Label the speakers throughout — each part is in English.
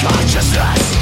Speaker 1: consciousness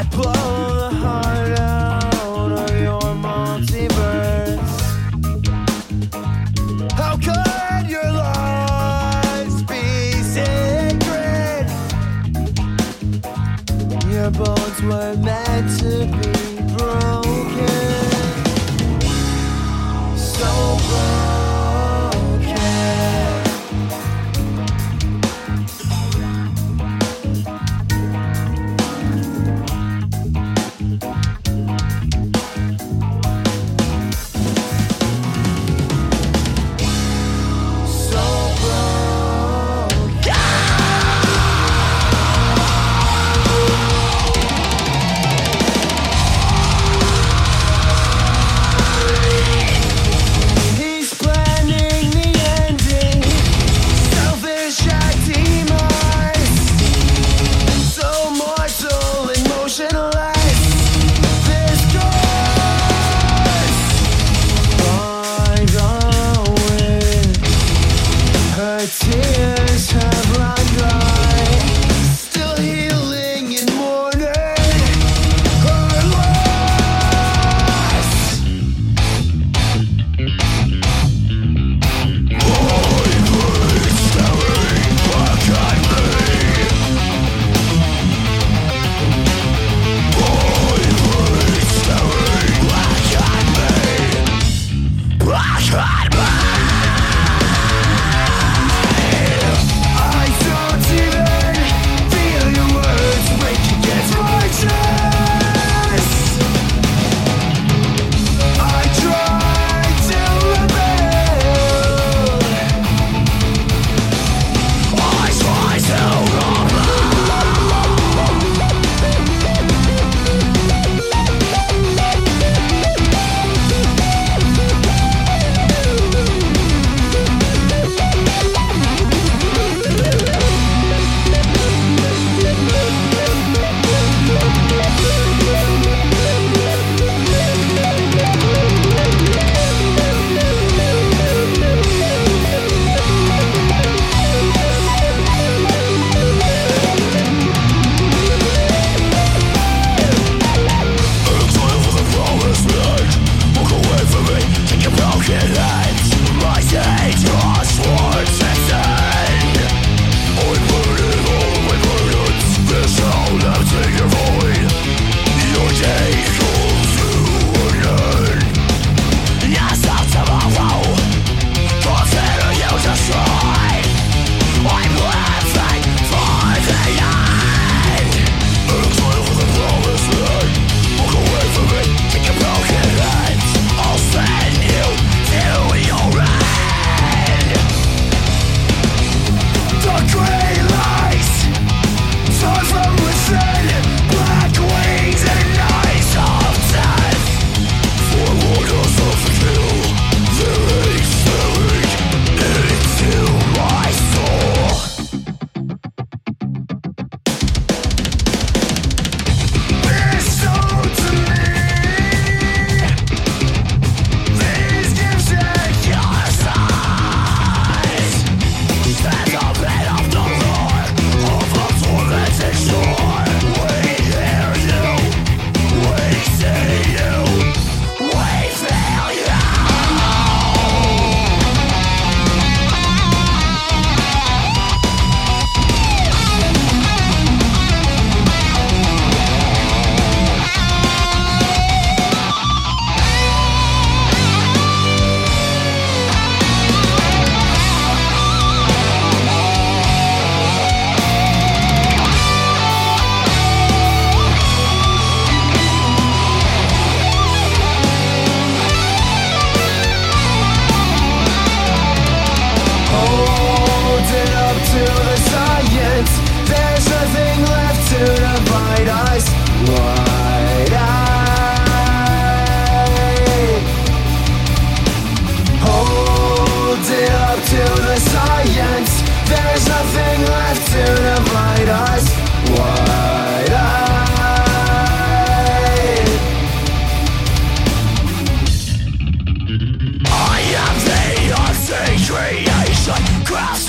Speaker 1: I blow the heart.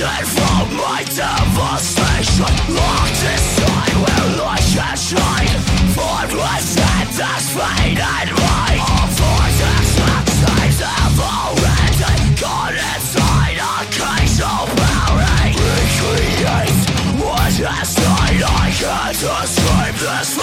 Speaker 1: Protected from my devastation. Locked inside where light can shine. My that seems inside. A cage Recreate what is I can't escape this